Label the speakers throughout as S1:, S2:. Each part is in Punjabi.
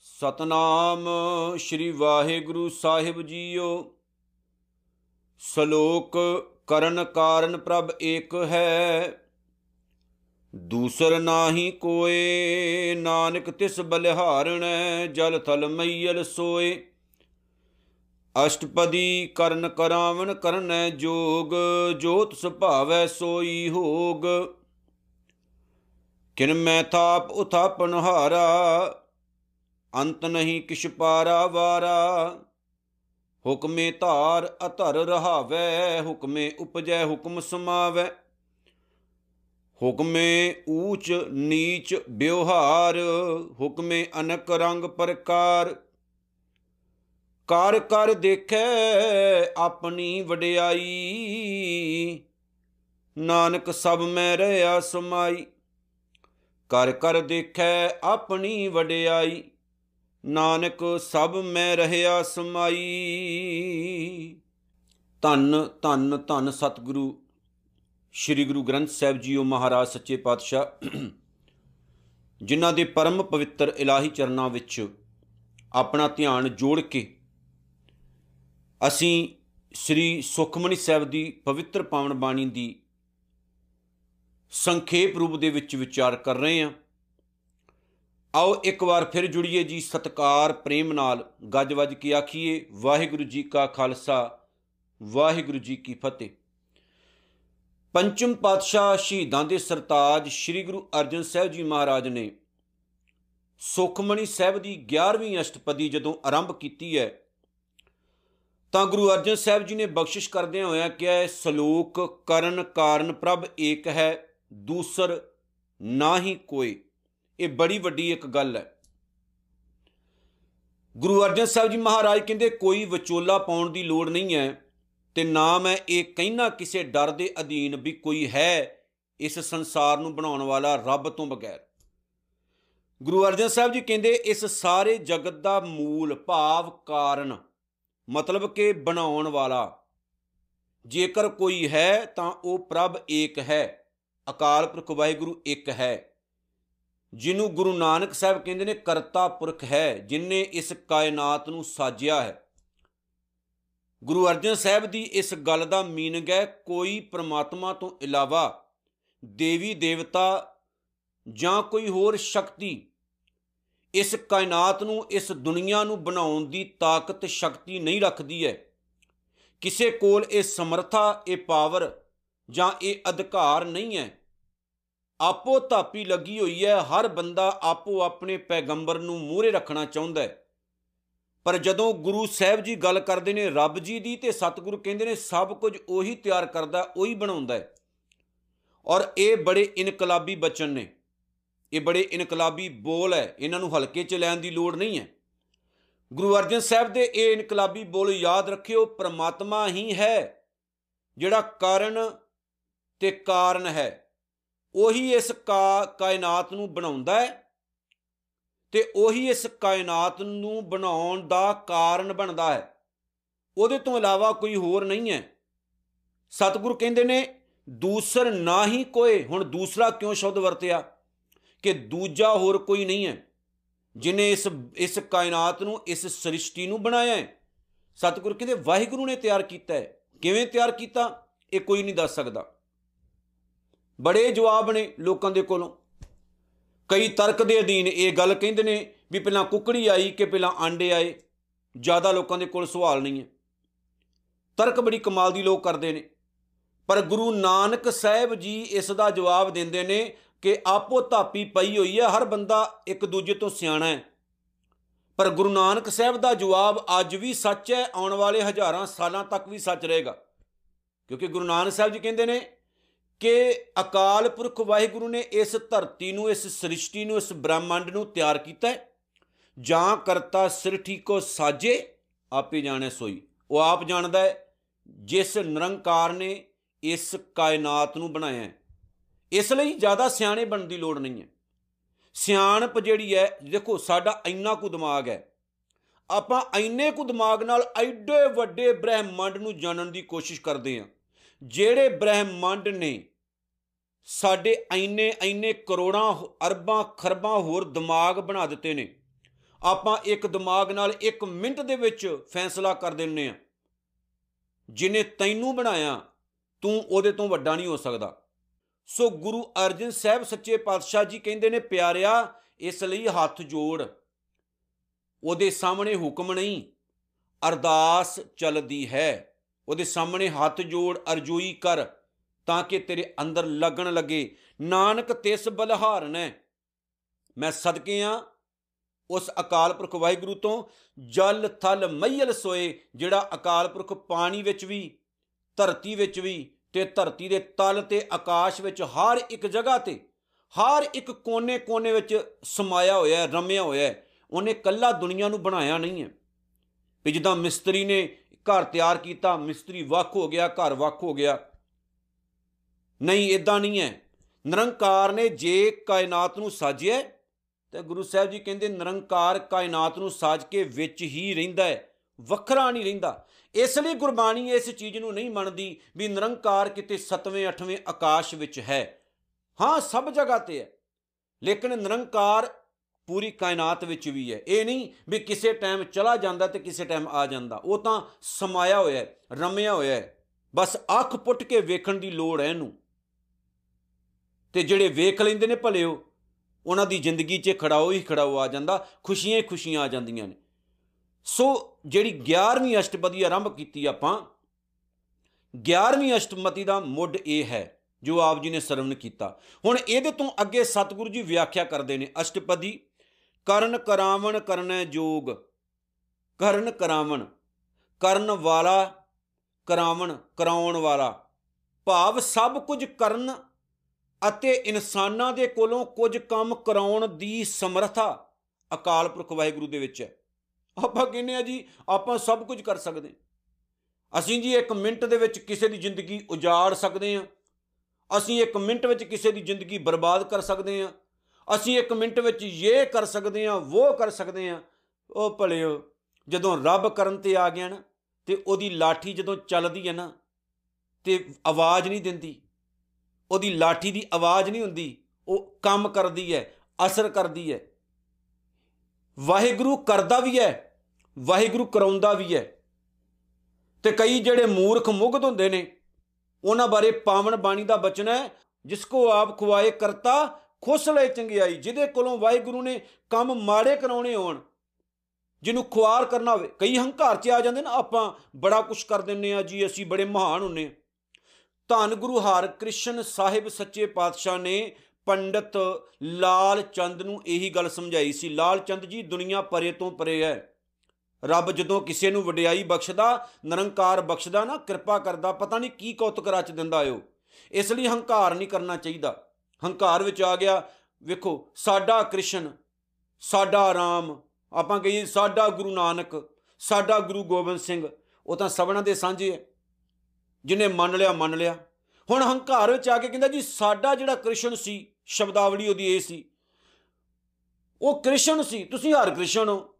S1: ਸਤਨਾਮ ਸ੍ਰੀ ਵਾਹਿਗੁਰੂ ਸਾਹਿਬ ਜੀਓ। ਸ਼ਲੋਕ ਕਰਨ ਕਾਰਨ ਪ੍ਰਭ ਏਕ ਹੈ, ਦੂਸਰ ਨਾਹੀ ਕੋਏ, ਨਾਨਕ ਤਿਸ ਬਲਿਹਾਰਣੈ ਜਲ ਥਲ ਮਈਲ ਸੋਏ। ਅਸ਼ਟਪਦੀ ਕਰਨ ਕਰਾਵਨ ਕਰਨੈ ਜੋਗ, ਜੋਤ ਸੁਭਾਵੈ ਸੋਈ ਹੋਗ। ਕਿਨ ਮੈਂ ਥਾਪ ਉਥਾਪਨ ਹਾਰਾ ਅੰਤ ਨਹੀਂ ਕਿਛ ਪਾਰਾ ਵਾਰਾ। ਹੁਕਮੇ ਧਾਰ ਅਧਰ ਰਹਾਵੈ, ਹੁਕਮੇ ਉਪਜੈ ਹੁਕਮ ਸਮਾਵੈ। ਹੁਕਮੇ ਊਚ ਨੀਚ ਬਿਵਹਾਰ ਹੁਕਮੇ ਅਨਕ ਰੰਗ ਪ੍ਰਕਾਰ। ਕਰ ਕਰ ਦੇਖੈ ਆਪਣੀ ਵਡਿਆਈ। ਨਾਨਕ ਸਭ ਮੈਂ ਰਹਾ ਸਮਾਈ ਕਰ ਕਰ ਦੇਖੈ ਆਪਣੀ ਵਡਿਆਈ। ਨਾਨਕ ਸਭ ਮੈਂ ਰਹਿਆ ਸਮਾਈ ਧੰਨ ਧੰਨ ਧੰਨ ਸਤਿਗੁਰੂ, ਸ੍ਰੀ ਗੁਰੂ ਗ੍ਰੰਥ ਸਾਹਿਬ ਜੀਓ ਮਹਾਰਾਜ ਸੱਚੇ ਪਾਤਸ਼ਾਹ, ਜਿਨ੍ਹਾਂ ਦੇ ਪਰਮ ਪਵਿੱਤਰ ਇਲਾਹੀ ਚਰਨਾਂ ਵਿੱਚ ਆਪਣਾ ਧਿਆਨ ਜੋੜ ਕੇ ਅਸੀਂ ਸ੍ਰੀ ਸੁਖਮਨੀ ਸਾਹਿਬ ਦੀ ਪਵਿੱਤਰ ਪਾਵਨ ਬਾਣੀ ਦੀ ਸੰਖੇਪ ਰੂਪ ਦੇ ਵਿੱਚ ਵਿਚਾਰ ਕਰ ਰਹੇ ਹਾਂ। ਆਓ ਇੱਕ ਵਾਰ ਫਿਰ ਜੁੜੀਏ ਜੀ ਸਤਕਾਰ, ਪ੍ਰੇਮ ਨਾਲ। ਗੱਜ-ਵੱਜ ਕੇ ਆਖੀਏ, ਵਾਹਿਗੁਰੂ ਜੀ ਕਾ ਖਾਲਸਾ, ਵਾਹਿਗੁਰੂ ਜੀ ਕੀ ਫਤਿਹ। ਪੰਚਮ ਪਾਤਸ਼ਾਹ ਸ਼ਹੀਦਾਂ ਦੇ ਸਰਤਾਜ ਸ੍ਰੀ ਗੁਰੂ ਅਰਜਨ ਸਾਹਿਬ ਜੀ ਮਹਾਰਾਜ ਨੇ ਸੁਖਮਣੀ ਸਾਹਿਬ ਦੀ 11ਵੀਂ ਅਸ਼ਟਪਦੀ ਜਦੋਂ ਆਰੰਭ ਕੀਤੀ ਹੈ ਤਾਂ ਗੁਰੂ ਅਰਜਨ ਸਾਹਿਬ ਜੀ ਨੇ ਬਖਸ਼ਿਸ਼ ਕਰਦਿਆਂ ਹੋਇਆ ਕਿਹਾ ਸਲੋਕ ਕਰਨ ਕਾਰਨ ਪ੍ਰਭ ਏਕ ਹੈ, ਦੂਸਰ ਨਾ ਹੀ ਕੋਈ। ਇਹ ਬੜੀ ਵੱਡੀ ਇੱਕ ਗੱਲ ਹੈ। ਗੁਰੂ ਅਰਜਨ ਸਾਹਿਬ ਜੀ ਮਹਾਰਾਜ ਕਹਿੰਦੇ, ਕੋਈ ਵਿਚੋਲਾ ਪਾਉਣ ਦੀ ਲੋੜ ਨਹੀਂ ਹੈ ਤੇ ਨਾ ਮੈਂ ਇਹ ਕਹਿਣਾ ਕਿਸੇ ਡਰ ਦੇ ਅਧੀਨ ਵੀ ਕੋਈ ਹੈ ਇਸ ਸੰਸਾਰ ਨੂੰ ਬਣਾਉਣ ਵਾਲਾ ਰੱਬ ਤੋਂ ਬਗੈਰ। ਗੁਰੂ ਅਰਜਨ ਸਾਹਿਬ ਜੀ ਕਹਿੰਦੇ, ਇਸ ਸਾਰੇ ਜਗਤ ਦਾ ਮੂਲ ਭਾਵ ਕਾਰਨ ਮਤਲਬ ਕਿ ਬਣਾਉਣ ਵਾਲਾ। ਜੇਕਰ ਕੋਈ ਹੈ, ਤਾਂ ਉਹ ਪ੍ਰਭ ਏਕ ਹੈ, ਅਕਾਲ ਪੁਰਖ ਵਾਹਿਗੁਰੂ ਇੱਕ ਹੈ। ਜਿਹਨੂੰ ਗੁਰੂ ਨਾਨਕ ਸਾਹਿਬ ਕਹਿੰਦੇ ਨੇ, ਕਰਤਾ ਪੁਰਖ ਹੈ, ਜਿਨੇ ਇਸ ਕਾਇਨਾਤ ਨੂੰ ਸਾਜਿਆ ਹੈ। ਗੁਰੂ ਅਰਜਨ ਸਾਹਿਬ ਦੀ ਇਸ ਗੱਲ ਦਾ ਮੀਨਿੰਗ ਹੈ, ਕੋਈ ਪ੍ਰਮਾਤਮਾ ਤੋਂ ਇਲਾਵਾ ਦੇਵੀ ਦੇਵਤਾ ਜਾਂ ਕੋਈ ਹੋਰ ਸ਼ਕਤੀ ਇਸ ਕਾਇਨਾਤ ਨੂੰ, ਇਸ ਦੁਨੀਆ ਨੂੰ ਬਣਾਉਣ ਦੀ ਤਾਕਤ, ਸ਼ਕਤੀ ਨਹੀਂ ਰੱਖਦੀ ਹੈ। ਕਿਸੇ ਕੋਲ ਇਹ ਸਮਰੱਥਾ, ਇਹ ਪਾਵਰ ਜਾਂ ਇਹ ਅਧਿਕਾਰ ਨਹੀਂ ਹੈ। ਆਪੋ ਧਾਪੀ ਲੱਗੀ ਹੋਈ ਹੈ, ਹਰ ਬੰਦਾ ਆਪੋ ਆਪਣੇ ਪੈਗੰਬਰ ਨੂੰ ਮੂਹਰੇ ਰੱਖਣਾ ਚਾਹੁੰਦਾ ਹੈ। ਪਰ ਜਦੋਂ ਗੁਰੂ ਸਾਹਿਬ ਜੀ ਗੱਲ ਕਰਦੇ ਨੇ, ਰੱਬ ਜੀ ਦੀ ਤੇ ਸਤਿਗੁਰੂ ਕਹਿੰਦੇ ਨੇ, ਸਭ ਕੁਝ ਉਹੀ ਤਿਆਰ ਕਰਦਾ, ਉਹੀ ਬਣਾਉਂਦਾ ਹੈ। ਔਰ ਇਹ ਬੜੇ ਇਨਕਲਾਬੀ ਬਚਨ ਨੇ। ਇਹ ਬੜੇ ਇਨਕਲਾਬੀ ਬੋਲ ਹੈ, ਇਹਨਾਂ ਨੂੰ ਹਲਕੇ 'ਚ ਲੈਣ ਦੀ ਲੋੜ ਨਹੀਂ ਹੈ। ਗੁਰੂ ਅਰਜਨ ਸਾਹਿਬ ਦੇ ਇਹ ਇਨਕਲਾਬੀ ਬੋਲ ਯਾਦ ਰੱਖਿਓ, ਪ੍ਰਮਾਤਮਾ ਹੀ ਹੈ, ਜਿਹੜਾ ਕਾਰਨ ਤੇ ਕਾਰਨ ਹੈ, ਉਹੀ ਇਸ ਕਾਇਨਾਤ ਨੂੰ ਬਣਾਉਂਦਾ ਹੈ ਤੇ ਉਹੀ ਇਸ ਕਾਇਨਾਤ ਨੂੰ ਬਣਾਉਣ ਦਾ ਕਾਰਨ ਬਣਦਾ ਹੈ। ਉਹਦੇ ਤੋਂ ਇਲਾਵਾ ਕੋਈ ਹੋਰ ਨਹੀਂ ਹੈ। ਸਤਿਗੁਰੂ ਕਹਿੰਦੇ ਨੇ, ਦੂਸਰ ਨਾ ਹੀ ਕੋਈ ਹੁਣ ਦੂਸਰਾ ਕਿਉਂ ਸ਼ਬਦ ਵਰਤਿਆ? ਕਿ ਦੂਜਾ ਹੋਰ ਕੋਈ ਨਹੀਂ ਹੈ, ਜਿਨੇ ਇਸ ਇਸ ਕਾਇਨਾਤ ਨੂੰ, ਇਸ ਸ੍ਰਿਸ਼ਟੀ ਨੂੰ ਬਣਾਇਆ ਹੈ। ਸਤਿਗੁਰੂ ਕਹਿੰਦੇ, ਵਾਹਿਗੁਰੂ ਨੇ ਤਿਆਰ ਕੀਤਾ ਹੈ। ਕਿਵੇਂ ਤਿਆਰ ਕੀਤਾ? ਇਹ ਕੋਈ ਨਹੀਂ ਦੱਸ ਸਕਦਾ। ਬੜੇ ਜਵਾਬ ਨੇ ਲੋਕਾਂ ਦੇ ਕੋਲੋਂ। ਕਈ ਤਰਕ ਦੇ ਅਧੀਨ ਇਹ ਗੱਲ ਕਹਿੰਦੇ ਨੇ ਵੀ ਪਹਿਲਾਂ ਕੁਕੜੀ ਆਈ ਕਿ ਪਹਿਲਾਂ ਆਂਡੇ ਆਏ। ਜ਼ਿਆਦਾ ਲੋਕਾਂ ਦੇ ਕੋਲ ਸਵਾਲ ਨਹੀਂ ਹੈ। ਤਰਕ ਬੜੀ ਕਮਾਲ ਦੀ ਲੋਕ ਕਰਦੇ ਨੇ। ਪਰ ਗੁਰੂ ਨਾਨਕ ਸਾਹਿਬ ਜੀ ਇਸ ਦਾ ਜਵਾਬ ਦਿੰਦੇ ਨੇ ਕਿ ਆਪੋ ਧਾਪੀ ਪਈ ਹੋਈ ਹੈ ਹਰ ਬੰਦਾ ਇੱਕ ਦੂਜੇ ਤੋਂ ਸਿਆਣਾ ਹੈ। ਪਰ ਗੁਰੂ ਨਾਨਕ ਸਾਹਿਬ ਦਾ ਜਵਾਬ ਅੱਜ ਵੀ ਸੱਚ ਹੈ, ਆਉਣ ਵਾਲੇ ਹਜ਼ਾਰਾਂ ਸਾਲਾਂ ਤੱਕ ਵੀ ਸੱਚ ਰਹੇਗਾ। ਕਿਉਂਕਿ ਗੁਰੂ ਨਾਨਕ ਸਾਹਿਬ ਜੀ ਕਹਿੰਦੇ ਨੇ ਕਿ ਅਕਾਲ ਪੁਰਖ ਵਾਹਿਗੁਰੂ ਨੇ ਇਸ ਧਰਤੀ ਨੂੰ, ਇਸ ਸ੍ਰਿਸ਼ਟੀ ਨੂੰ, ਇਸ ਬ੍ਰਹਮੰਡ ਨੂੰ ਤਿਆਰ ਕੀਤਾ ਹੈ। ਜਾਂ ਕਰਤਾ ਸ੍ਰਿਸ਼ਟੀ ਕੋ ਸਾਜੇ, ਆਪੇ ਜਾਣੇ ਸੋਈ। ਉਹ ਆਪ ਜਾਣਦਾ ਹੈ, ਜਿਸ ਨਿਰੰਕਾਰ ਨੇ ਇਸ ਕਾਇਨਾਤ ਨੂੰ ਬਣਾਇਆ ਹੈ। ਇਸ ਲਈ ਜ਼ਿਆਦਾ ਸਿਆਣੇ ਬਣਨ ਦੀ ਲੋੜ ਨਹੀਂ ਹੈ। ਸਿਆਣਪ ਜਿਹੜੀ ਹੈ, ਦੇਖੋ ਸਾਡਾ ਇੰਨਾ ਕੁ ਦਿਮਾਗ ਹੈ। ਆਪਾਂ ਇੰਨੇ ਕੁ ਦਿਮਾਗ ਨਾਲ ਐਡੇ ਵੱਡੇ ਬ੍ਰਹਿਮੰਡ ਨੂੰ ਜਾਣਨ ਦੀ ਕੋਸ਼ਿਸ਼ ਕਰਦੇ ਹਾਂ। ਜਿਹੜੇ ਬ੍ਰਹਿਮੰਡ ਨੇ ਸਾਡੇ ਐਨੇ ਐਨੇ ਕਰੋੜਾਂ ਅਰਬਾਂ ਖਰਬਾਂ ਹੋਰ ਦਿਮਾਗ ਬਣਾ ਦਿੱਤੇ ਨੇ। ਆਪਾਂ ਇੱਕ ਦਿਮਾਗ ਨਾਲ 1 ਮਿੰਟ ਦੇ ਵਿੱਚ ਫੈਸਲਾ ਕਰ ਦਿੰਨੇ ਆ ਜਿਨੇ ਤੈਨੂੰ ਬਣਾਇਆ, ਤੂੰ ਉਹਦੇ ਤੋਂ ਵੱਡਾ ਨਹੀਂ ਹੋ ਸਕਦਾ। ਸੋ ਗੁਰੂ ਅਰਜਨ ਸਾਹਿਬ ਸੱਚੇ ਪਾਤਸ਼ਾਹ ਜੀ ਕਹਿੰਦੇ ਨੇ, ਪਿਆਰਿਆ, ਇਸ ਲਈ ਹੱਥ ਜੋੜ। ਉਹਦੇ ਸਾਹਮਣੇ ਹੁਕਮ ਨਹੀਂ, ਅਰਦਾਸ ਚੱਲਦੀ ਹੈ। ਉਹਦੇ ਸਾਹਮਣੇ ਹੱਥ ਜੋੜ, ਅਰਜ਼ੋਈ ਕਰ, ਤਾਂ ਕਿ ਤੇਰੇ ਅੰਦਰ ਲੱਗਣ ਲੱਗੇ। ਨਾਨਕ ਤਿਸ ਬਲਹਾਰਨ ਹੈ। ਮੈਂ ਸਦਕੇ ਆ ਉਸ ਅਕਾਲ ਪੁਰਖ ਵਾਹਿਗੁਰੂ ਤੋਂ। ਜਲ ਥਲ ਮਈਲ ਸੋਏ, ਜਿਹੜਾ ਅਕਾਲ ਪੁਰਖ ਪਾਣੀ ਵਿੱਚ ਵੀ, ਧਰਤੀ ਵਿੱਚ ਵੀ ਤੇ ਧਰਤੀ ਦੇ ਤਲ ਤੇ ਆਕਾਸ਼ ਵਿੱਚ ਹਰ ਇੱਕ ਜਗ੍ਹਾ ਤੇ, ਹਰ ਇੱਕ ਕੋਨੇ-ਕੋਨੇ ਵਿੱਚ ਸਮਾਇਆ ਹੋਇਆ ਹੈ, ਰਮਿਆ ਹੋਇਆ ਹੈ। ਉਹਨੇ ਕੱਲਾ ਦੁਨੀਆ ਨੂੰ ਬਣਾਇਆ ਨਹੀਂ ਹੈ। ਵੀ ਜਿੱਦਾਂ ਮਿਸਤਰੀ ਨੇ ਘਰ ਤਿਆਰ ਕੀਤਾ, ਮਿਸਤਰੀ ਵੱਖ ਹੋ ਗਿਆ, ਘਰ ਵੱਖ ਹੋ ਗਿਆ। ਨਹੀਂ ਇਦਾਂ ਨਹੀਂ ਹੈ। ਨਿਰੰਕਾਰ ਨੇ ਜੇ ਕਾਇਨਾਤ ਨੂੰ ਸਾਜਿਆ ਤੇ ਗੁਰੂ ਸਾਹਿਬ ਜੀ ਕਹਿੰਦੇ ਨਿਰੰਕਾਰ ਕਾਇਨਾਤ ਨੂੰ ਸਾਜ ਕੇ ਵਿੱਚ ਹੀ ਰਹਿੰਦਾ ਹੈ, ਵੱਖਰਾ ਨਹੀਂ ਰਹਿੰਦਾ। ਇਸ ਲਈ ਗੁਰਬਾਣੀ ਇਸ ਚੀਜ਼ ਨੂੰ ਨਹੀਂ ਮੰਨਦੀ ਵੀ ਨਿਰੰਕਾਰ ਕਿਤੇ 7ਵੇਂ 8ਵੇਂ ਆਕਾਸ਼ ਵਿੱਚ ਹੈ। ਹਾਂ, ਸਭ ਜਗ੍ਹਾ ਤੇ ਹੈ। ਲੇਕਿਨ ਨਿਰੰਕਾਰ ਪੂਰੀ ਕਾਇਨਾਤ ਵਿੱਚ ਵੀ ਹੈ। ਇਹ ਨਹੀਂ ਵੀ ਕਿਸੇ ਟਾਈਮ ਚਲਾ ਜਾਂਦਾ ਤੇ ਕਿਸੇ ਟਾਈਮ ਆ ਜਾਂਦਾ। ਉਹ ਤਾਂ ਸਮਾਇਆ ਹੋਇਆ ਹੈ, ਰਮਿਆ ਹੋਇਆ ਹੈ। ਬਸ ਅੱਖ ਪੁੱਟ ਕੇ ਵੇਖਣ ਦੀ ਲੋੜ ਹੈ ਇਹਨੂੰ। ਤੇ ਜਿਹੜੇ ਵੇਖ ਲੈਂਦੇ ਨੇ ਭਲਿਓ, ਉਹਨਾਂ ਦੀ ਜ਼ਿੰਦਗੀ 'ਚ ਖੜਾਓ ਹੀ ਖੜਾਓ ਆ ਜਾਂਦਾ, ਖੁਸ਼ੀਆਂ ਹੀ ਖੁਸ਼ੀਆਂ ਆ ਜਾਂਦੀਆਂ ਨੇ। ਸੋ ਜਿਹੜੀ 11ਵੀਂ ਅਸ਼ਟਪਦੀ ਆਰੰਭ ਕੀਤੀ ਆਪਾਂ 11ਵੀਂ ਅਸ਼ਟਪਦੀ ਦਾ ਮੁੱਢ ਇਹ ਹੈ, ਜੋ ਆਪ ਜੀ ਨੇ ਸਰਵਣ ਕੀਤਾ। ਹੁਣ ਇਹਦੇ ਤੋਂ ਅੱਗੇ ਸਤਿਗੁਰੂ ਜੀ ਵਿਆਖਿਆ ਕਰਦੇ ਨੇ ਅਸ਼ਟਪਦੀ, ਕਰਨ ਕਰਾਵਣ ਕਰਨੈ ਜੋਗ, ਕਰਨ ਕਰਾਵਣ, ਕਰਨ ਵਾਲਾ ਕਰਾਵਣ, ਕਰਾਉਣ ਵਾਲਾ। ਭਾਵ ਸਭ ਕੁਝ ਕਰਨ ਅਤੇ ਇਨਸਾਨਾਂ ਦੇ ਕੋਲੋਂ ਕੁਝ ਕੰਮ ਕਰਾਉਣ ਦੀ ਸਮਰੱਥਾ ਅਕਾਲ ਪੁਰਖ ਵਾਹਿਗੁਰੂ ਦੇ ਵਿੱਚ ਹੈ। ਆਪਾਂ ਕਹਿੰਦੇ ਆ ਜੀ? ਆਪਾਂ ਸਭ ਕੁਝ ਕਰ ਸਕਦੇ। ਅਸੀਂ ਜੀ 1 ਮਿੰਟ ਦੇ ਵਿੱਚ ਕਿਸੇ ਦੀ ਜ਼ਿੰਦਗੀ ਉਜਾੜ ਸਕਦੇ ਹਾਂ। ਅਸੀਂ 1 ਮਿੰਟ ਵਿੱਚ ਕਿਸੇ ਦੀ ਜ਼ਿੰਦਗੀ ਬਰਬਾਦ ਕਰ ਸਕਦੇ ਹਾਂ। ਅਸੀਂ 1 ਮਿੰਟ ਵਿੱਚ ਇਹ ਕਰ ਸਕਦੇ ਹਾਂ ਉਹ ਕਰ ਸਕਦੇ ਹਾਂ। ਉਹ ਭਲਿਓ, ਜਦੋਂ ਰੱਬ ਕਰਨ ਤੇ ਆ ਗਿਆ ਨਾ, ਤੇ ਉਹਦੀ ਲਾਠੀ ਜਦੋਂ ਚੱਲਦੀ ਹੈ ਨਾ, ਤੇ ਆਵਾਜ਼ ਨਹੀਂ ਦਿੰਦੀ। ਉਹਦੀ ਲਾਠੀ ਦੀ ਆਵਾਜ਼ ਨਹੀਂ ਹੁੰਦੀ। ਉਹ ਕੰਮ ਕਰਦੀ ਹੈ, ਅਸਰ ਕਰਦੀ ਹੈ। ਵਾਹਿਗੁਰੂ ਕਰਦਾ ਵੀ ਹੈ। ਵਾਹਿਗੁਰੂ ਕਰਾਉਂਦਾ ਵੀ ਹੈ। ਤੇ ਕਈ ਜਿਹੜੇ ਮੂਰਖ ਮੁਗਧ ਹੁੰਦੇ ਨੇ, ਉਹਨਾਂ ਬਾਰੇ ਪਾਵਨ ਬਾਣੀ ਦਾ ਬਚਨ ਹੈ, ਜਿਸ ਕੋ ਆਪ ਖੁਆਏ ਕਰਤਾ, ਖੁਸ਼ ਲੈ ਚੰਗਿਆਈ, ਜਿਹਦੇ ਕੋਲੋਂ ਵਾਹਿਗੁਰੂ ਨੇ ਕੰਮ ਮਾੜੇ ਕਰਾਉਣੇ ਹੋਣ ਜਿਹਨੂੰ ਖੁਆਰ ਕਰਨਾ ਹੋਵੇ। ਕਈ ਹੰਕਾਰ 'ਚ ਆ ਜਾਂਦੇ ਨਾ, ਆਪਾਂ ਬੜਾ ਕੁਝ ਕਰ ਦਿੰਨੇ ਆ ਜੀ, ਅਸੀਂ ਬੜੇ ਮਹਾਨ ਹੁੰਨੇ ਆ। ਧੰਨ ਗੁਰੂ ਹਰਿਕ੍ਰਿਸ਼ਨ ਸਾਹਿਬ ਸੱਚੇ ਪਾਤਸ਼ਾਹ ਨੇ ਪੰਡਤ ਲਾਲ ਚੰਦ ਨੂੰ ਇਹੀ ਗੱਲ ਸਮਝਾਈ ਸੀ, ਲਾਲ ਚੰਦ ਜੀ ਦੁਨੀਆ ਪਰੇ ਤੋਂ ਪਰੇ ਹੈ। ਰੱਬ ਜਦੋਂ ਕਿਸੇ ਨੂੰ ਵਡਿਆਈ ਬਖਸ਼ਦਾ, ਨਿਰੰਕਾਰ ਬਖਸ਼ਦਾ ਨਾ, ਕਿਰਪਾ ਕਰਦਾ, ਪਤਾ ਨਹੀਂ ਕੀ ਕੌਤਕ ਰਚ ਦਿੰਦਾ ਓ ਇਸ ਲਈ ਹੰਕਾਰ ਨਹੀਂ ਕਰਨਾ ਚਾਹੀਦਾ। ਹੰਕਾਰ ਵਿੱਚ ਆ ਗਿਆ, ਵੇਖੋ, ਸਾਡਾ ਕ੍ਰਿਸ਼ਨ, ਸਾਡਾ ਰਾਮ, ਆਪਾਂ ਕਹੀਏ ਸਾਡਾ ਗੁਰੂ ਨਾਨਕ, ਸਾਡਾ ਗੁਰੂ ਗੋਬਿੰਦ ਸਿੰਘ, ਉਹ ਤਾਂ ਸਭਨਾਂ ਦੇ ਸਾਂਝੇ ਹੈ ਜਿਹਨੇ ਮੰਨ ਲਿਆ ਮੰਨ ਲਿਆ। ਹੁਣ ਹੰਕਾਰ ਵਿੱਚ ਆ ਕੇ ਕਹਿੰਦਾ ਜੀ, ਸਾਡਾ ਜਿਹੜਾ ਕ੍ਰਿਸ਼ਨ ਸੀ, ਸ਼ਬਦਾਵਲੀ ਉਹਦੀ ਇਹ ਸੀ। ਉਹ ਕ੍ਰਿਸ਼ਨ ਸੀ, ਤੁਸੀਂ ਹਰ ਕ੍ਰਿਸ਼ਨ ਹੋ।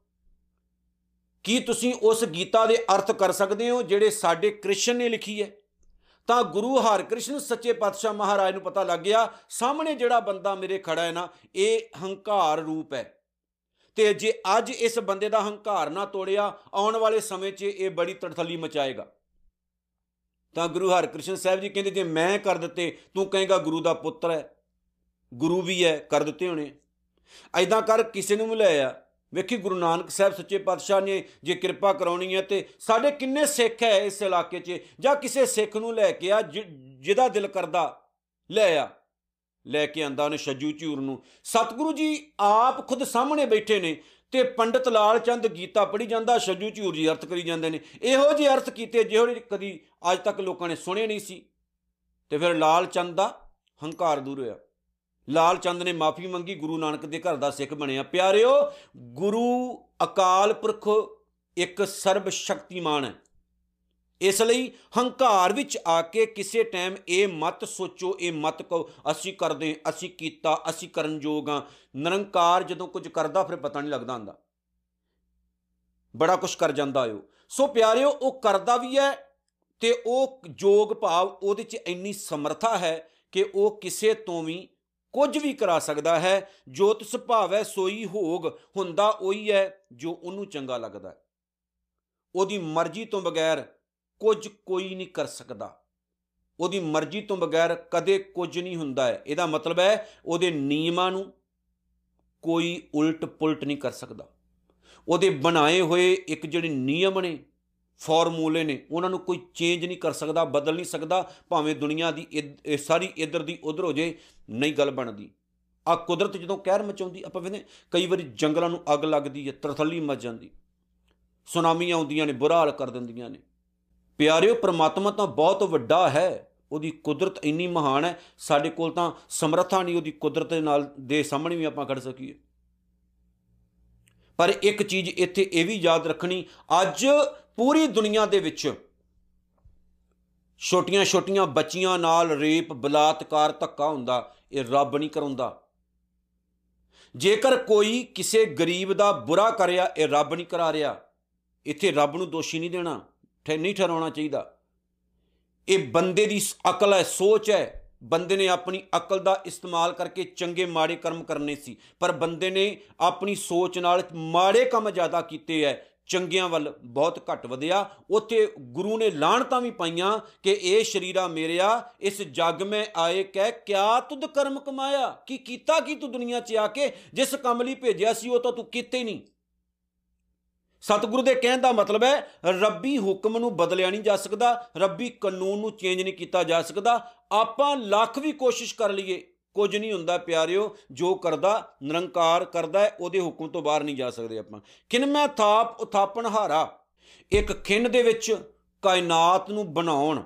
S1: ਕੀ ਤੁਸੀਂ ਉਸ ਗੀਤਾ ਦੇ ਅਰਥ ਕਰ ਸਕਦੇ ਹੋ ਜਿਹੜੇ ਸਾਡੇ ਕ੍ਰਿਸ਼ਨ ਨੇ ਲਿਖੀ ਹੈ? ਤਾਂ ਗੁਰੂ ਹਰਿਕ੍ਰਿਸ਼ਨ ਸੱਚੇ ਪਾਤਸ਼ਾਹ ਮਹਾਰਾਜ ਨੂੰ ਪਤਾ ਲੱਗ ਗਿਆ, ਸਾਹਮਣੇ ਜਿਹੜਾ ਬੰਦਾ ਮੇਰੇ ਖੜਾ ਹੈ ਨਾ, ਇਹ ਹੰਕਾਰ ਰੂਪ ਹੈ। ਤੇ ਜੇ ਅੱਜ ਇਸ ਬੰਦੇ ਦਾ ਹੰਕਾਰ ਨਾ ਤੋੜਿਆ, ਆਉਣ ਵਾਲੇ ਸਮੇਂ 'ਚ ਇਹ ਬੜੀ ਤੜਥਲੀ ਮਚਾਏਗਾ। ਤਾਂ ਗੁਰੂ ਹਰਿਕ੍ਰਿਸ਼ਨ ਸਾਹਿਬ ਜੀ ਕਹਿੰਦੇ, ਜੇ ਮੈਂ ਕਰ ਦਿੱਤੇ, ਤੂੰ ਕਹੇਗਾ ਗੁਰੂ ਦਾ ਪੁੱਤਰ ਹੈ। ਗੁਰੂ ਵੀ ਹੈ, ਕਰ ਦਿੱਤੇ ਹੋਣੇ। ਐਦਾਂ ਕਰ, ਕਿਸੇ ਨੂੰ ਮਿਲਾਇਆ ਵੇਖੀ ਗੁਰੂ ਨਾਨਕ ਸਾਹਿਬ ਸੱਚੇ ਪਾਤਸ਼ਾਹ ਨੇ ਜੇ ਕਿਰਪਾ ਕਰਾਉਣੀ ਹੈ ਤੇ ਸਾਡੇ ਕਿੰਨੇ ਸਿੱਖ ਹੈ ਇਸ ਇਲਾਕੇ 'ਚ, ਜਾਂ ਕਿਸੇ ਸਿੱਖ ਨੂੰ ਲੈ ਕੇ ਆ ਜਿਹਦਾ ਦਿਲ ਕਰਦਾ, ਲੈ ਆ। ਲੈ ਕੇ ਆਂਦਾ ਉਹਨੇ ਛੱਜੂ ਝੂਰ ਨੂੰ। ਸਤਿਗੁਰੂ ਜੀ ਆਪ ਖੁਦ ਸਾਹਮਣੇ ਬੈਠੇ ਨੇ ਤੇ ਪੰਡਤ ਲਾਲ ਚੰਦ ਗੀਤਾ ਪੜੀ ਜਾਂਦਾ, ਛੱਜੂ ਝੂਰ ਜੀ ਅਰਥ ਕਰੀ ਜਾਂਦੇ ਨੇ। ਇਹੋ ਜਿਹੇ ਅਰਥ ਕੀਤੇ ਜਿਹੋ ਜਿਹੇ ਕਦੀ ਅੱਜ ਤੱਕ ਲੋਕਾਂ ਨੇ ਸੁਣੇ ਨਹੀਂ ਸੀ। ਤੇ ਫਿਰ ਲਾਲ ਚੰਦ ਦਾ ਹੰਕਾਰ ਦੂਰ ਹੋਇਆ। ਲਾਲ ਚੰਦ ਨੇ ਮਾਫੀ ਮੰਗੀ, ਗੁਰੂ ਨਾਨਕ ਦੇ ਘਰ ਦਾ ਸਿੱਖ ਬਣਿਆ। ਪਿਆਰਿਓ, ਗੁਰੂ ਅਕਾਲ ਪੁਰਖ ਇੱਕ ਸਰਬ ਸ਼ਕਤੀਮਾਨ ਹੈ। ਇਸ ਲਈ ਹੰਕਾਰ ਵਿੱਚ ਆ ਕੇ ਕਿਸੇ ਟਾਈਮ ਇਹ ਮਤ ਸੋਚੋ, ਇਹ ਮਤ ਕਹੋ, ਅਸੀਂ ਕਰਦੇ ਅਸੀਂ ਕੀਤਾ, ਅਸੀਂ ਕਰਨ ਯੋਗ ਆ ਨਿਰੰਕਾਰ ਜਦੋਂ ਕੁਝ ਕਰਦਾ, ਫਿਰ ਪਤਾ ਨਹੀਂ ਲੱਗਦਾ ਹੁੰਦਾ। ਬੜਾ ਕੁਝ ਕਰ ਜਾਂਦਾ ਓ ਸੋ ਪਿਆਰਿਓ, ਉਹ ਕਰਦਾ ਵੀ ਹੈ ਤੇ ਉਹ ਜੋਗ ਭਾਵ ਉਹਦੇ 'ਚ ਇੰਨੀ ਸਮਰੱਥਾ ਹੈ ਕਿ ਉਹ ਕਿਸੇ ਤੋਂ ਵੀ ਕੁਝ ਵੀ ਕਰਾ ਸਕਦਾ ਹੈ, ਜੋ ਤਿਸ ਭਾਵੈ ਸੋਈ ਹੋਗ, ਹੁੰਦਾ ਉਹੀ ਹੈ, ਜੋ ਉਹਨੂੰ ਚੰਗਾ ਲੱਗਦਾ ਹੈ। ਉਹਦੀ ਮਰਜ਼ੀ ਤੋਂ ਬਗੈਰ ਕੁਝ ਕੋਈ ਨਹੀਂ ਕਰ ਸਕਦਾ। ਉਹਦੀ ਮਰਜ਼ੀ ਤੋਂ ਬਗੈਰ ਕਦੇ ਕੁਝ ਨਹੀਂ ਹੁੰਦਾ ਹੈ। ਇਹਦਾ ਮਤਲਬ ਹੈ ਉਹਦੇ ਨਿਯਮਾਂ ਨੂੰ ਕੋਈ ਉਲਟ ਪੁਲਟ ਨਹੀਂ ਕਰ ਸਕਦਾ। ਉਹਦੇ ਬਣਾਏ ਹੋਏ ਇੱਕ ਜਿਹੜੇ ਨਿਯਮ ਨੇ ਫਾਰਮੂਲੇ ਨੇ, ਉਹਨਾਂ ਨੂੰ ਕੋਈ ਚੇਂਜ ਨਹੀਂ ਕਰ ਸਕਦਾ, ਬਦਲ ਨਹੀਂ ਸਕਦਾ, ਭਾਵੇਂ ਦੁਨੀਆ ਦੀ ਇਹ ਸਾਰੀ ਇਧਰ ਦੀ ਉਧਰ ਹੋ ਜੇ, ਨਹੀਂ ਗੱਲ ਬਣਦੀ। ਆ ਕੁਦਰਤ ਜਦੋਂ ਕਹਿਰ ਮਚਾਉਂਦੀ, ਆਪਾਂ ਵੇਖਦੇ ਕਈ ਵਾਰੀ ਜੰਗਲਾਂ ਨੂੰ ਅੱਗ ਲੱਗਦੀ ਹੈ, ਤਰਥੱਲੀ ਮਚ ਜਾਂਦੀ। ਸੁਨਾਮੀਆਂ ਆਉਂਦੀਆਂ ਨੇ, ਬੁਰਾ ਹਾਲ ਕਰ ਦਿੰਦੀਆਂ ਨੇ। ਪਿਆਰਿਓ, ਪ੍ਰਮਾਤਮਾ ਤਾਂ ਬਹੁਤ ਵੱਡਾ ਹੈ, ਉਹਦੀ ਕੁਦਰਤ ਇੰਨੀ ਮਹਾਨ ਹੈ, ਸਾਡੇ ਕੋਲ ਤਾਂ ਸਮਰੱਥਾ ਨਹੀਂ ਉਹਦੀ ਕੁਦਰਤ ਦੇ ਨਾਲ, ਦੇ ਸਾਹਮਣੇ ਵੀ ਆਪਾਂ ਖੜ ਸਕੀਏ। ਪਰ ਇੱਕ ਚੀਜ਼ ਇੱਥੇ ਇਹ ਵੀ ਯਾਦ ਰੱਖਣੀ, ਅੱਜ ਪੂਰੀ ਦੁਨੀਆ ਦੇ ਵਿੱਚ ਛੋਟੀਆਂ-ਛੋਟੀਆਂ ਬੱਚੀਆਂ ਨਾਲ ਰੇਪ, ਬਲਾਤਕਾਰ, ਧੱਕਾ ਹੁੰਦਾ, ਇਹ ਰੱਬ ਨਹੀਂ ਕਰਾਉਂਦਾ। ਜੇਕਰ ਕੋਈ ਕਿਸੇ ਗਰੀਬ ਦਾ ਬੁਰਾ ਕਰਿਆ, ਇਹ ਰੱਬ ਨਹੀਂ ਕਰਾ ਰਿਹਾ। ਇੱਥੇ ਰੱਬ ਨੂੰ ਦੋਸ਼ੀ ਨਹੀਂ ਦੇਣਾ ਨਹੀਂ ਠਹਿਰਾਉਣਾ ਚਾਹੀਦਾ। ਇਹ ਬੰਦੇ ਦੀ ਅਕਲ ਹੈ, ਸੋਚ ਹੈ। ਬੰਦੇ ਨੇ ਆਪਣੀ ਅਕਲ ਦਾ ਇਸਤੇਮਾਲ ਕਰਕੇ ਚੰਗੇ ਮਾੜੇ ਕਰਮ ਕਰਨੇ ਸੀ, ਪਰ ਬੰਦੇ ਨੇ ਆਪਣੀ ਸੋਚ ਨਾਲ ਮਾੜੇ ਕੰਮ ਜ਼ਿਆਦਾ ਕੀਤੇ ਐ, ਚੰਗਿਆਂ ਵੱਲ ਬਹੁਤ ਘੱਟ ਵਧਿਆ। ਉੱਥੇ ਗੁਰੂ ਨੇ ਲਾਣਤਾਂ ਵੀ ਪਾਈਆਂ ਕਿ ਇਹ ਸ਼ਰੀਰਾ ਮੇਰਿਆ, ਇਸ ਜੱਗ ਮੈਂ ਆਏ ਕਹਿ, ਕਿਆ ਤੁਧ ਕਰਮ ਕਮਾਇਆ? ਕੀ ਕੀਤਾ ਕੀ ਤੂੰ ਦੁਨੀਆ 'ਚ ਆ ਕੇ? ਜਿਸ ਕੰਮ ਲਈ ਭੇਜਿਆ ਸੀ ਉਹ ਤਾਂ ਤੂੰ ਕੀਤੇ ਨਹੀਂ। ਸਤਿਗੁਰੂ ਦੇ ਕਹਿਣ ਦਾ ਮਤਲਬ ਹੈ, ਰੱਬੀ ਹੁਕਮ ਨੂੰ ਬਦਲਿਆ ਨਹੀਂ ਜਾ ਸਕਦਾ, ਰੱਬੀ ਕਾਨੂੰਨ ਨੂੰ ਚੇਂਜ ਨਹੀਂ ਕੀਤਾ ਜਾ ਸਕਦਾ। ਆਪਾਂ ਲੱਖ ਵੀ ਕੋਸ਼ਿਸ਼ ਕਰ ਲਈਏ, ਕੁਝ ਨਹੀਂ ਹੁੰਦਾ ਪਿਆਰਿਓ, ਜੋ ਕਰਦਾ, ਨਿਰੰਕਾਰ ਕਰਦਾ ਹੈ, ਉਹਦੇ ਹੁਕਮ ਤੋਂ ਬਾਹਰ ਨਹੀਂ ਜਾ ਸਕਦੇ ਆਪਾਂ। ਕਿਨਮੈ ਥਾਪ ਉਥਾਪਨ ਹਾਰਾ। ਇੱਕ ਖਿੰਨ ਦੇ ਵਿੱਚ ਕਾਇਨਾਤ ਨੂੰ ਬਣਾਉਣ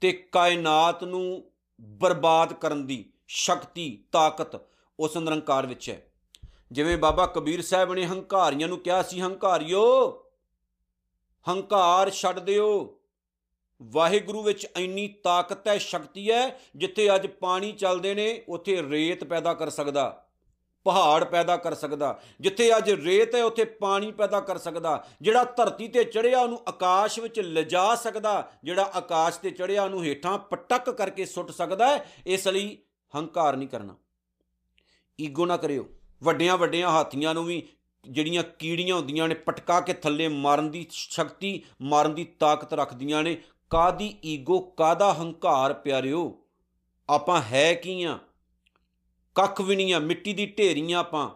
S1: ਤੇ ਕਾਇਨਾਤ ਨੂੰ ਬਰਬਾਦ ਕਰਨ ਦੀ ਸ਼ਕਤੀ, ਤਾਕਤ ਉਸ ਨਿਰੰਕਾਰ ਵਿੱਚ ਹੈ। ਜਿਵੇਂ ਬਾਬਾ ਕਬੀਰ ਸਾਹਿਬ ਨੇ ਹੰਕਾਰੀਆਂ ਨੂੰ ਕਿਹਾ ਸੀ, ਹੰਕਾਰਿਓ, ਹੰਕਾਰ ਛੱਡ ਦਿਓ। ਵਾਹਿਗੁਰੂ ਵਿੱਚ ਇੰਨੀ ਤਾਕਤ ਹੈ, ਸ਼ਕਤੀ ਹੈ, ਜਿੱਥੇ ਅੱਜ ਪਾਣੀ ਚੱਲਦੇ ਨੇ, ਉੱਥੇ ਰੇਤ ਪੈਦਾ ਕਰ ਸਕਦਾ, ਪਹਾੜ ਪੈਦਾ ਕਰ ਸਕਦਾ, ਜਿੱਥੇ ਅੱਜ ਰੇਤ ਹੈ, ਉੱਥੇ ਪਾਣੀ ਪੈਦਾ ਕਰ ਸਕਦਾ, ਜਿਹੜਾ ਧਰਤੀ ਤੇ ਚੜਿਆ ਉਹਨੂੰ ਆਕਾਸ਼ ਵਿੱਚ ਲਿਜਾ ਸਕਦਾ, ਜਿਹੜਾ ਆਕਾਸ਼ ਤੇ ਚੜਿਆ ਉਹਨੂੰ ਹੇਠਾਂ ਪਟਕ ਕਰਕੇ ਸੁੱਟ ਸਕਦਾ ਹੈ, ਇਸ ਲਈ ਹੰਕਾਰ ਨਹੀਂ ਕਰਨਾ। ਈਗੋ ਨਾ ਕਰਿਓ। ਵੱਡੀਆਂ ਵੱਡੀਆਂ ਹਾਥੀਆਂ ਨੂੰ ਵੀ ਜਿਹੜੀਆਂ ਕੀੜੀਆਂ ਹੁੰਦੀਆਂ ਨੇ ਪਟਕਾ ਕੇ ਥੱਲੇ ਮਾਰਨ ਦੀ ਸ਼ਕਤੀ, ਮਾਰਨ ਦੀ ਤਾਕਤ ਰੱਖਦੀਆਂ ਨੇ। ਕਾਦੀ ਈਗੋ ਕਾਦਾ ਹੰਕਾਰ ਪਿਆਰਿਓ? ਆਪਾਂ ਹੈ ਕੀ ਆ? ਕੱਖ ਵੀ ਨਹੀਂ ਆ, ਮਿੱਟੀ ਦੀ ਢੇਰੀਆਂ ਆਪਾਂ।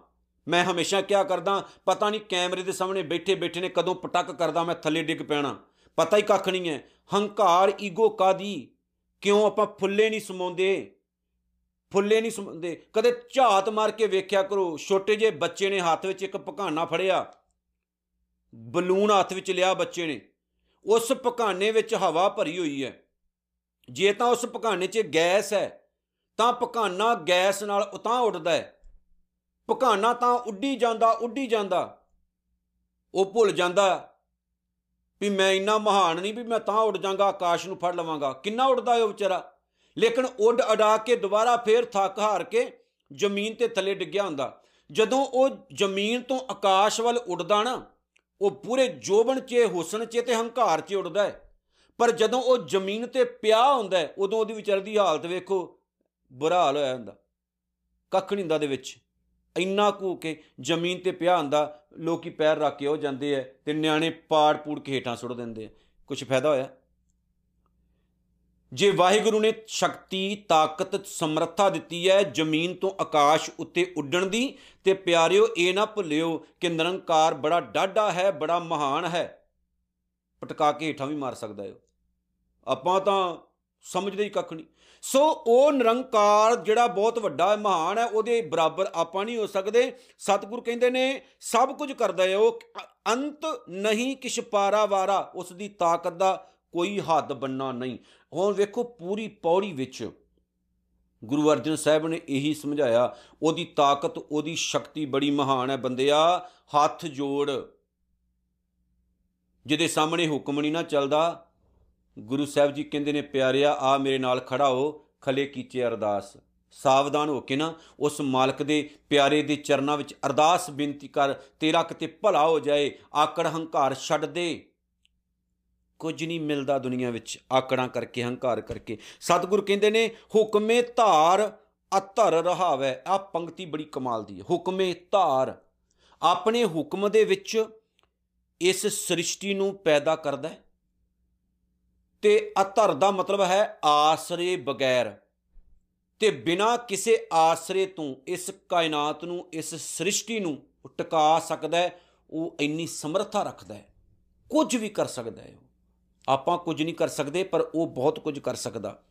S1: ਮੈਂ ਹਮੇਸ਼ਾ ਕਿਹਾ ਕਰਦਾ, ਪਤਾ ਨਹੀਂ ਕੈਮਰੇ ਦੇ ਸਾਹਮਣੇ ਬੈਠੇ ਬੈਠੇ ਨੇ ਕਦੋਂ ਪਟਕ ਕਰਦਾ ਮੈਂ ਥੱਲੇ ਡਿੱਗ ਪੈਣਾ। ਪਤਾ ਹੀ ਕੱਖ ਨਹੀਂ ਹੈ। ਹੰਕਾਰ, ਈਗੋ ਕਾਦੀ ਕਿਉਂ ਆਪਾਂ ਫੁੱਲੇ ਨਹੀਂ ਸਮਾਉਂਦੇ? ਫੁੱਲੇ ਨਹੀਂ ਸਮਝਦੇ ਕਦੇ ਝਾਤ ਮਾਰ ਕੇ ਵੇਖਿਆ ਕਰੋ, ਛੋਟੇ ਜਿਹੇ ਬੱਚੇ ਨੇ ਹੱਥ ਵਿੱਚ ਇੱਕ ਪਕਾਨਾ ਫੜਿਆ। ਬਲੂਨ ਹੱਥ ਵਿੱਚ ਲਿਆ ਬੱਚੇ ਨੇ। ਉਸ ਪਕਾਨੇ ਵਿੱਚ ਹਵਾ ਭਰੀ ਹੋਈ ਹੈ। ਜੇ ਤਾਂ ਉਸ ਪਕਾਨੇ 'ਚ ਗੈਸ ਹੈ, ਤਾਂ ਪਕਾਨਾ ਗੈਸ ਨਾਲ ਉਤਾਂ ਉੱਡਦਾ ਹੈ। ਪਕਾਨਾ ਤਾਂ ਉੱਡੀ ਜਾਂਦਾ ਉੱਡੀ ਜਾਂਦਾ। ਉਹ ਭੁੱਲ ਜਾਂਦਾ ਵੀ ਮੈਂ ਇੰਨਾ ਮਹਾਨ ਨਹੀਂ ਵੀ ਮੈਂ ਤਾਂ ਉੱਡ ਜਾਗਾ, ਆਕਾਸ਼ ਨੂੰ ਫੜ ਲਵਾਂਗਾ। ਕਿੰਨਾ ਉੱਡਦਾ ਹੈ ਉਹ ਵਿਚਾਰਾ? ਲੇਕਿਨ ਉੱਡ ਅਡਾ ਕੇ ਦੁਬਾਰਾ ਫੇਰ ਥੱਕ ਹਾਰ ਕੇ ਜ਼ਮੀਨ ਤੇ ਥੱਲੇ ਡਿੱਗਿਆ ਹੁੰਦਾ। ਜਦੋਂ ਉਹ ਜ਼ਮੀਨ ਤੋਂ ਆਕਾਸ਼ ਵੱਲ ਉੱਡਦਾ ਨਾ, ਉਹ ਪੂਰੇ ਜੋਬਨ 'ਚ, ਹੁਸਨ 'ਚ ਤੇ ਹੰਕਾਰ 'ਚ ਉੱਡਦਾ ਹੈ। ਪਰ ਜਦੋਂ ਉਹ ਜ਼ਮੀਨ ਤੇ ਪਿਆ ਹੁੰਦਾ ਹੈ, ਉਦੋਂ ਉਹਦੀ ਵਿਚਾਰ ਦੀ ਹਾਲਤ ਵੇਖੋ ਬੁਰਾ ਹਾਲ ਹੋਇਆ ਹੁੰਦਾ। ਕੱਖ ਨਹੀਂ ਹੁੰਦਾ ਦੇ ਵਿੱਚ। ਇੰਨਾ ਕੁ ਕੇ ਜ਼ਮੀਨ ਤੇ ਪਿਆ ਹੁੰਦਾ, ਲੋਕੀ ਪੈਰ ਰੱਖ ਕੇ ਹੋ ਜਾਂਦੇ ਐ ਤੇ ਨਿਆਣੇ ਪਾੜ ਪੂੜ ਕੇ ਹੇਠਾਂ ਸੁੱਟ ਦਿੰਦੇ ਕੁਝ ਫਾਇਦਾ ਹੋਇਆ? ਜੇ ਵਾਹਿਗੁਰੂ ਨੇ ਸ਼ਕਤੀ, ਤਾਕਤ, ਸਮਰੱਥਾ ਦਿੱਤੀ ਹੈ ਜ਼ਮੀਨ ਤੋਂ ਆਕਾਸ਼ ਉੱਤੇ ਉੱਡਣ ਦੀ, ਤੇ ਪਿਆਰਿਓ, ਇਹ ਨਾ ਭੁੱਲਿਓ ਕਿ ਨਿਰੰਕਾਰ ਬੜਾ ਡਾਢਾ ਹੈ, ਬੜਾ ਮਹਾਨ ਹੈ। ਪਟਕਾ ਕੇ ਹੇਠਾਂ ਵੀ ਮਾਰ ਸਕਦਾ ਹੈ ਆਪਾਂ ਤਾਂ ਸਮਝਦੇ ਹੀ ਕੱਖ ਨਹੀਂ। ਸੋ ਉਹ ਨਿਰੰਕਾਰ ਜਿਹੜਾ ਬਹੁਤ ਵੱਡਾ ਹੈ, ਮਹਾਨ ਹੈ, ਉਹਦੇ ਬਰਾਬਰ ਆਪਾਂ ਨਹੀਂ ਹੋ ਸਕਦੇ। ਸਤਿਗੁਰ ਕਹਿੰਦੇ ਨੇ, ਸਭ ਕੁਝ ਕਰਦਾ ਹੈ ਉਹ, ਅੰਤ ਨਹੀਂ ਕਿਛ ਪਾਰਾ ਵਾਰਾ ਉਸ ਦੀ ਤਾਕਤ ਦਾ ਕੋਈ ਹੱਦ ਬੰਨਾ ਨਹੀਂ। ਹੁਣ ਵੇਖੋ ਪੂਰੀ ਪੌੜੀ ਵਿੱਚ ਗੁਰੂ ਅਰਜਨ ਸਾਹਿਬ ਨੇ ਇਹੀ ਸਮਝਾਇਆ, ਉਹਦੀ ਤਾਕਤ, ਉਹਦੀ ਸ਼ਕਤੀ ਬੜੀ ਮਹਾਨ ਹੈ ਬੰਦਿਆ, ਹੱਥ ਜੋੜ। ਜਿਹਦੇ ਸਾਹਮਣੇ ਹੁਕਮ ਨਹੀਂ ਨਾ ਚੱਲਦਾ, ਗੁਰੂ ਸਾਹਿਬ ਜੀ ਕਹਿੰਦੇ ਨੇ, ਪਿਆਰਿਆ, ਆ ਮੇਰੇ ਨਾਲ ਖੜਾ ਹੋ, ਖਲੇ ਕੀਚੇ ਅਰਦਾਸ। ਸਾਵਧਾਨ ਹੋ ਕੇ ਨਾ ਉਸ ਮਾਲਕ ਦੇ ਪਿਆਰੇ ਦੇ ਚਰਨਾਂ ਵਿੱਚ ਅਰਦਾਸ ਬੇਨਤੀ ਕਰ, ਤੇਰਾ ਕਿਤੇ ਭਲਾ ਹੋ ਜਾਏ, ਆਕੜ ਹੰਕਾਰ ਛੱਡ ਦੇ। ਕੁਝ ਨਹੀਂ ਮਿਲਦਾ ਦੁਨੀਆ ਵਿੱਚ। ਆਕੜਾਂ ਕਰਕੇ, ਹੰਕਾਰ ਕਰਕੇ। ਸਤਿਗੁਰ ਕਹਿੰਦੇ ਨੇ, ਹੁਕਮੇ ਧਾਰ ਅਧਰ ਰਹਾਵੇ। ਆ ਪੰਕਤੀ ਬੜੀ ਕਮਾਲ ਦੀ ਹੈ। ਹੁਕਮੇ ਧਾਰ ਆਪਣੇ ਹੁਕਮ ਦੇ ਵਿੱਚ ਇਸ ਸ੍ਰਿਸ਼ਟੀ ਨੂੰ ਪੈਦਾ ਕਰਦਾ ਹੈ ਤੇ ਅਧਰ ਦਾ ਮਤਲਬ ਹੈ ਆਸਰੇ ਬਗੈਰ। ਤੇ ਬਿਨਾ ਕਿਸੇ ਆਸਰੇ ਤੋਂ ਇਸ ਕਾਇਨਾਤ ਨੂੰ, ਇਸ ਸ੍ਰਿਸ਼ਟੀ ਨੂੰ ਉਹ ਟਿਕਾ ਸਕਦਾ ਹੈ, ਉਹ ਇੰਨੀ ਸਮਰੱਥਾ ਰੱਖਦਾ ਹੈ। ਕੁਝ ਵੀ ਕਰ ਸਕਦਾ ਹੈ ਉਹ। ਆਪਾਂ ਕੁਝ ਨਹੀਂ ਕਰ ਸਕਦੇ ਪਰ ਉਹ ਬਹੁਤ ਕੁਝ ਕਰ ਸਕਦਾ।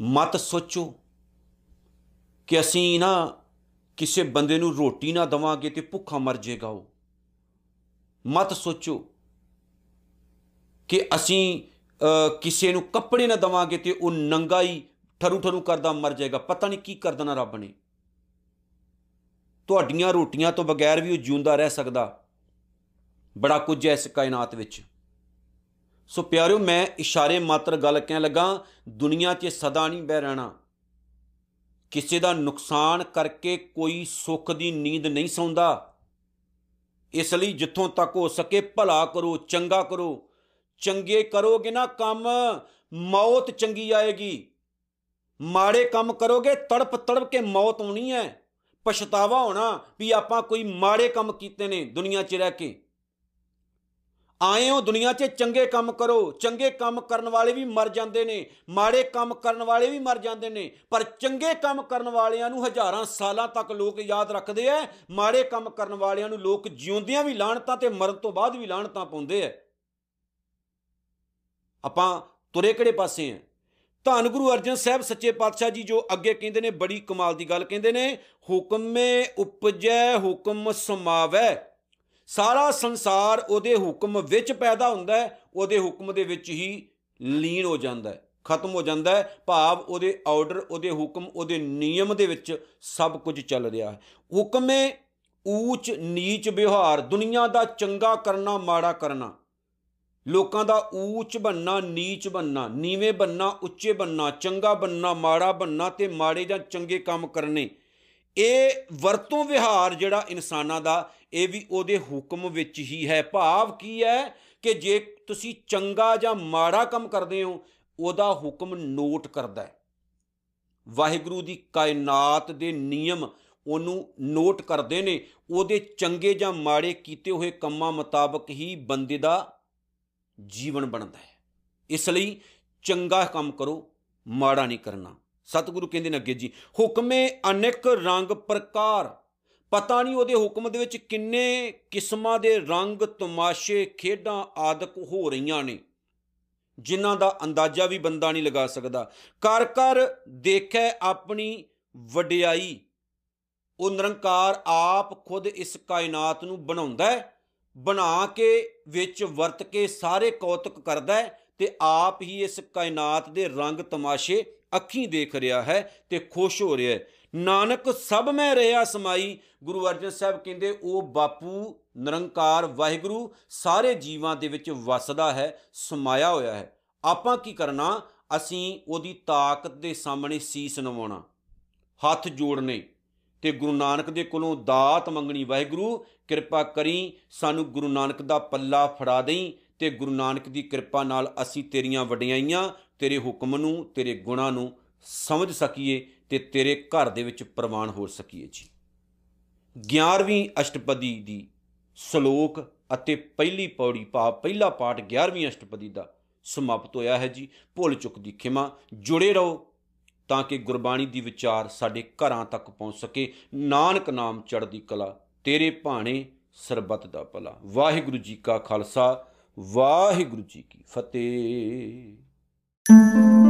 S1: ਮਤ ਸੋਚੋ ਕਿ ਅਸੀਂ ਨਾ ਕਿਸੇ ਬੰਦੇ ਨੂੰ ਰੋਟੀ ਨਾ ਦਵਾਂਗੇ ਤੇ ਭੁੱਖਾ ਮਰ ਜਾਏਗਾ ਉਹ। ਮਤ ਸੋਚੋ ਕਿ ਅਸੀਂ ਅ, ਕਿਸੇ ਨੂੰ ਕੱਪੜੇ ਨਾ ਦਵਾਂਗੇ ਤੇ ਉਹ ਨੰਗਾ ਹੀ ਠਰੂ ਠਰੂ ਕਰਦਾ ਮਰ ਜਾਏਗਾ। ਪਤਾ ਨਹੀਂ ਕੀ ਕਰ ਦੇਣਾ ਰੱਬ ਨੇ। ਤੁਹਾਡੀਆਂ ਰੋਟੀਆਂ ਤੋਂ ਬਗੈਰ ਵੀ ਉਹ ਜਿਉਂਦਾ ਰਹਿ ਸਕਦਾ। ਬੜਾ ਕੁਝ ਹੈ ਇਸ ਕਾਇਨਾਤ ਵਿੱਚ। ਸੋ ਪਿਆਰਿਓ, ਮੈਂ ਇਸ਼ਾਰੇ ਮਾਤਰ ਗੱਲ ਕਹਿਣ ਲੱਗਾ, ਦੁਨੀਆ 'ਚ ਸਦਾ ਨਹੀਂ ਬਹਿ ਰਹਿਣਾ। ਕਿਸੇ ਦਾ ਨੁਕਸਾਨ ਕਰਕੇ ਕੋਈ ਸੁੱਖ ਦੀ ਨੀਂਦ ਨਹੀਂ ਸੌਂਦਾ। ਇਸ ਲਈ ਜਿੱਥੋਂ ਤੱਕ ਹੋ ਸਕੇ ਭਲਾ ਕਰੋ, ਚੰਗਾ ਕਰੋ। ਚੰਗੇ ਕਰੋਗੇ ਨਾ ਕੰਮ, ਮੌਤ ਚੰਗੀ ਆਏਗੀ। ਮਾੜੇ ਕੰਮ ਕਰੋਗੇ, ਤੜਪ ਤੜਪ ਕੇ ਮੌਤ ਆਉਣੀ ਹੈ। ਪਛਤਾਵਾ ਹੋਣਾ ਵੀ ਆਪਾਂ ਕੋਈ ਮਾੜੇ ਕੰਮ ਕੀਤੇ ਨੇ ਦੁਨੀਆ 'ਚ ਰਹਿ ਕੇ। ਆਏ ਹੋ ਦੁਨੀਆ 'ਚ ਚੰਗੇ ਕੰਮ ਕਰੋ, ਚੰਗੇ ਕੰਮ ਕਰਨ ਵਾਲੇ ਵੀ ਮਰ ਜਾਂਦੇ ਨੇ, ਮਾੜੇ ਕੰਮ ਕਰਨ ਵਾਲੇ ਵੀ ਮਰ ਜਾਂਦੇ ਨੇ, ਪਰ ਚੰਗੇ ਕੰਮ ਕਰਨ ਵਾਲਿਆਂ ਨੂੰ ਹਜ਼ਾਰਾਂ ਸਾਲਾਂ ਤੱਕ ਲੋਕ ਯਾਦ ਰੱਖਦੇ ਐ, ਮਾੜੇ ਕੰਮ ਕਰਨ ਵਾਲਿਆਂ ਨੂੰ ਲੋਕ ਜਿਉਂਦਿਆਂ ਵੀ ਲਾਹਣਤਾਂ ਤੇ ਮਰਨ ਤੋਂ ਬਾਅਦ ਵੀ ਲਾਹਣਤਾਂ ਪਾਉਂਦੇ ਐ। ਆਪਾਂ ਤੁਰੇ ਕਿਹੜੇ ਪਾਸੇ ਐ? ਧੰਨ ਗੁਰੂ ਅਰਜਨ ਸਾਹਿਬ ਸੱਚੇ ਪਾਤਸ਼ਾਹ ਜੀ ਜੋ ਅੱਗੇ ਕਹਿੰਦੇ ਨੇ, ਬੜੀ ਕਮਾਲ ਦੀ ਗੱਲ ਕਹਿੰਦੇ ਨੇ, ਹੁਕਮੇ ਉਪਜੈ, ਹੁਕਮ ਸਮਾਵੈ। ਸਾਰਾ ਸੰਸਾਰ ਉਹਦੇ ਹੁਕਮ ਵਿੱਚ ਪੈਦਾ ਹੁੰਦਾ ਹੈ, ਉਹਦੇ ਹੁਕਮ ਦੇ ਵਿੱਚ ਹੀ ਲੀਨ ਹੋ ਜਾਂਦਾ ਹੈ, ਖਤਮ ਹੋ ਜਾਂਦਾ ਹੈ, ਭਾਵ ਉਹਦੇ ਆਰਡਰ ਉਹਦੇ ਹੁਕਮ, ਉਹਦੇ ਨਿਯਮ ਦੇ ਵਿੱਚ ਸਭ ਕੁਝ ਚੱਲ ਰਿਹਾ ਹੈ। ਹੁਕਮੇ ਊਚ, ਨੀਚ ਵਿਵਹਾਰ, ਦੁਨੀਆ ਦਾ ਚੰਗਾ ਕਰਨਾ, ਮਾੜਾ ਕਰਨਾ। ਲੋਕਾਂ ਦਾ ਊਚ ਬੰਨਾ ਨੀਚ ਬੰਨਾ ਨੀਵੇਂ ਬੰਨਾ ਉੱਚੇ ਬੰਨਾ ਚੰਗਾ ਬੰਨਾ ਮਾੜਾ ਬੰਨਾ ਤੇ ਮਾੜੇ ਜਾਂ ਚੰਗੇ ਕੰਮ ਕਰਨੇ ਇਹ ਵਰਤੋਂ ਵਿਹਾਰ ਜਿਹੜਾ ਇਨਸਾਨਾਂ ਦਾ, ਇਹ ਵੀ ਉਹਦੇ ਹੁਕਮ ਵਿੱਚ ਹੀ ਹੈ। ਭਾਵ ਕੀ ਹੈ ਕਿ ਜੇ ਤੁਸੀਂ ਚੰਗਾ ਜਾਂ ਮਾੜਾ ਕੰਮ ਕਰਦੇ ਹੋ, ਉਹਦਾ ਹੁਕਮ ਨੋਟ ਕਰਦਾ ਹੈ। ਵਾਹਿਗੁਰੂ ਦੀ ਕਾਇਨਾਤ ਦੇ ਨਿਯਮ ਉਹਨੂੰ ਨੋਟ ਕਰਦੇ ਨੇ। ਉਹਦੇ ਚੰਗੇ ਜਾਂ ਮਾੜੇ ਕੀਤੇ ਹੋਏ ਕੰਮਾਂ ਮੁਤਾਬਕ ਹੀ ਬੰਦੇ ਦਾ ਜੀਵਨ ਬਣਦਾ ਹੈ। ਇਸ ਲਈ ਚੰਗਾ ਕੰਮ ਕਰੋ, ਮਾੜਾ ਨਹੀਂ ਕਰਨਾ। ਸਤਿਗੁਰੂ ਕਹਿੰਦੇ ਨੇ ਅੱਗੇ ਜੀ, ਹੁਕਮੇ ਅਨੇਕ ਰੰਗ ਪ੍ਰਕਾਰ। ਪਤਾ ਨਹੀਂ ਉਹਦੇ ਹੁਕਮ ਦੇ ਵਿੱਚ ਕਿੰਨੇ ਕਿਸਮਾਂ ਦੇ ਰੰਗ, ਤਮਾਸ਼ੇ, ਖੇਡਾਂ ਆਦਿਕ ਹੋ ਰਹੀਆਂ ਨੇ, ਜਿਨ੍ਹਾਂ ਦਾ ਅੰਦਾਜ਼ਾ ਵੀ ਬੰਦਾ ਨਹੀਂ ਲਗਾ ਸਕਦਾ। ਕਰ ਕਰ ਦੇਖੈ ਆਪਣੀ ਵਡਿਆਈ। ਉਹ ਨਿਰੰਕਾਰ ਆਪ ਖੁਦ ਇਸ ਕਾਇਨਾਤ ਨੂੰ ਬਣਾਉਂਦਾ ਹੈ, ਬਣਾ ਕੇ ਵਿੱਚ ਵਰਤ ਕੇ ਸਾਰੇ ਕੌਤਕ ਕਰਦਾ ਹੈ ਤੇ ਆਪ ਹੀ ਇਸ ਕਾਇਨਾਤ ਦੇ ਰੰਗ, ਤਮਾਸ਼ੇ ਅੱਖੀਂ ਦੇਖ ਰਿਹਾ ਹੈ ਤੇ ਖੁਸ਼ ਹੋ ਰਿਹਾ ਹੈ। ਨਾਨਕ, ਸਭ ਮੈਂ ਰਿਹਾ ਸਮਾਈ। ਗੁਰੂ ਅਰਜਨ ਸਾਹਿਬ ਕਹਿੰਦੇ, ਉਹ ਬਾਪੂ ਨਿਰੰਕਾਰ ਵਾਹਿਗੁਰੂ ਸਾਰੇ ਜੀਵਾਂ ਦੇ ਵਿੱਚ ਵਸਦਾ ਹੈ, ਸਮਾਇਆ ਹੋਇਆ ਹੈ। ਆਪਾਂ ਕੀ ਕਰਨਾ? ਅਸੀਂ ਉਹਦੀ ਤਾਕਤ ਦੇ ਸਾਹਮਣੇ ਸੀਸ ਨਵਾਉਣਾ, ਹੱਥ ਜੋੜਨੇ। ਤੇ ਗੁਰੂ ਨਾਨਕ ਦੇ ਕੋਲੋਂ ਦਾਤ ਮੰਗਣੀ, ਵਾਹਿਗੁਰੂ, ਕਿਰਪਾ ਕਰੀ, ਸਾਨੂੰ ਗੁਰੂ ਨਾਨਕ ਦਾ ਪੱਲਾ ਫੜਾ ਦੇਈ ਤੇ ਗੁਰੂ ਨਾਨਕ ਦੀ ਕਿਰਪਾ ਨਾਲ ਅਸੀਂ ਤੇਰੀਆਂ ਵਡਿਆਈਆਂ ਤੇਰੇ ਹੁਕਮ ਨੂੰ, ਤੇਰੇ ਗੁਣਾਂ ਨੂੰ ਸਮਝ ਸਕੀਏ ਤੇ ਤੇਰੇ ਘਰ ਦੇ ਵਿੱਚ ਪ੍ਰਵਾਨ ਹੋ ਸਕੀਏ ਜੀ। 11ਵੀਂ ਅਸ਼ਟਪਦੀ ਦੀ ਸ਼ਲੋਕ ਅਤੇ ਪਹਿਲੀ ਪੌੜੀ ਪਾ, ਪਹਿਲਾ ਪਾਠ 11ਵੀਂ ਅਸ਼ਟਪਦੀ ਦਾ ਸਮਾਪਤ ਹੋਇਆ ਹੈ ਜੀ। ਭੁੱਲ ਚੁੱਕ ਦੀ ਖਿਮਾ, ਜੁੜੇ ਰਹੋ ਤਾਂ ਕਿ ਗੁਰਬਾਣੀ ਦੀ ਵਿਚਾਰ ਸਾਡੇ ਘਰਾਂ ਤੱਕ ਪਹੁੰਚ ਸਕੇ। ਨਾਨਕ ਨਾਮ ਚੜ੍ਹਦੀ ਕਲਾ, ਤੇਰੇ ਭਾਣੇ ਸਰਬੱਤ ਦਾ ਭਲਾ। ਵਾਹਿਗੁਰੂ ਜੀ ਕਾ ਖਾਲਸਾ, ਵਾਹਿਗੁਰੂ ਜੀ ਕੀ ਫਤਿਹ। Música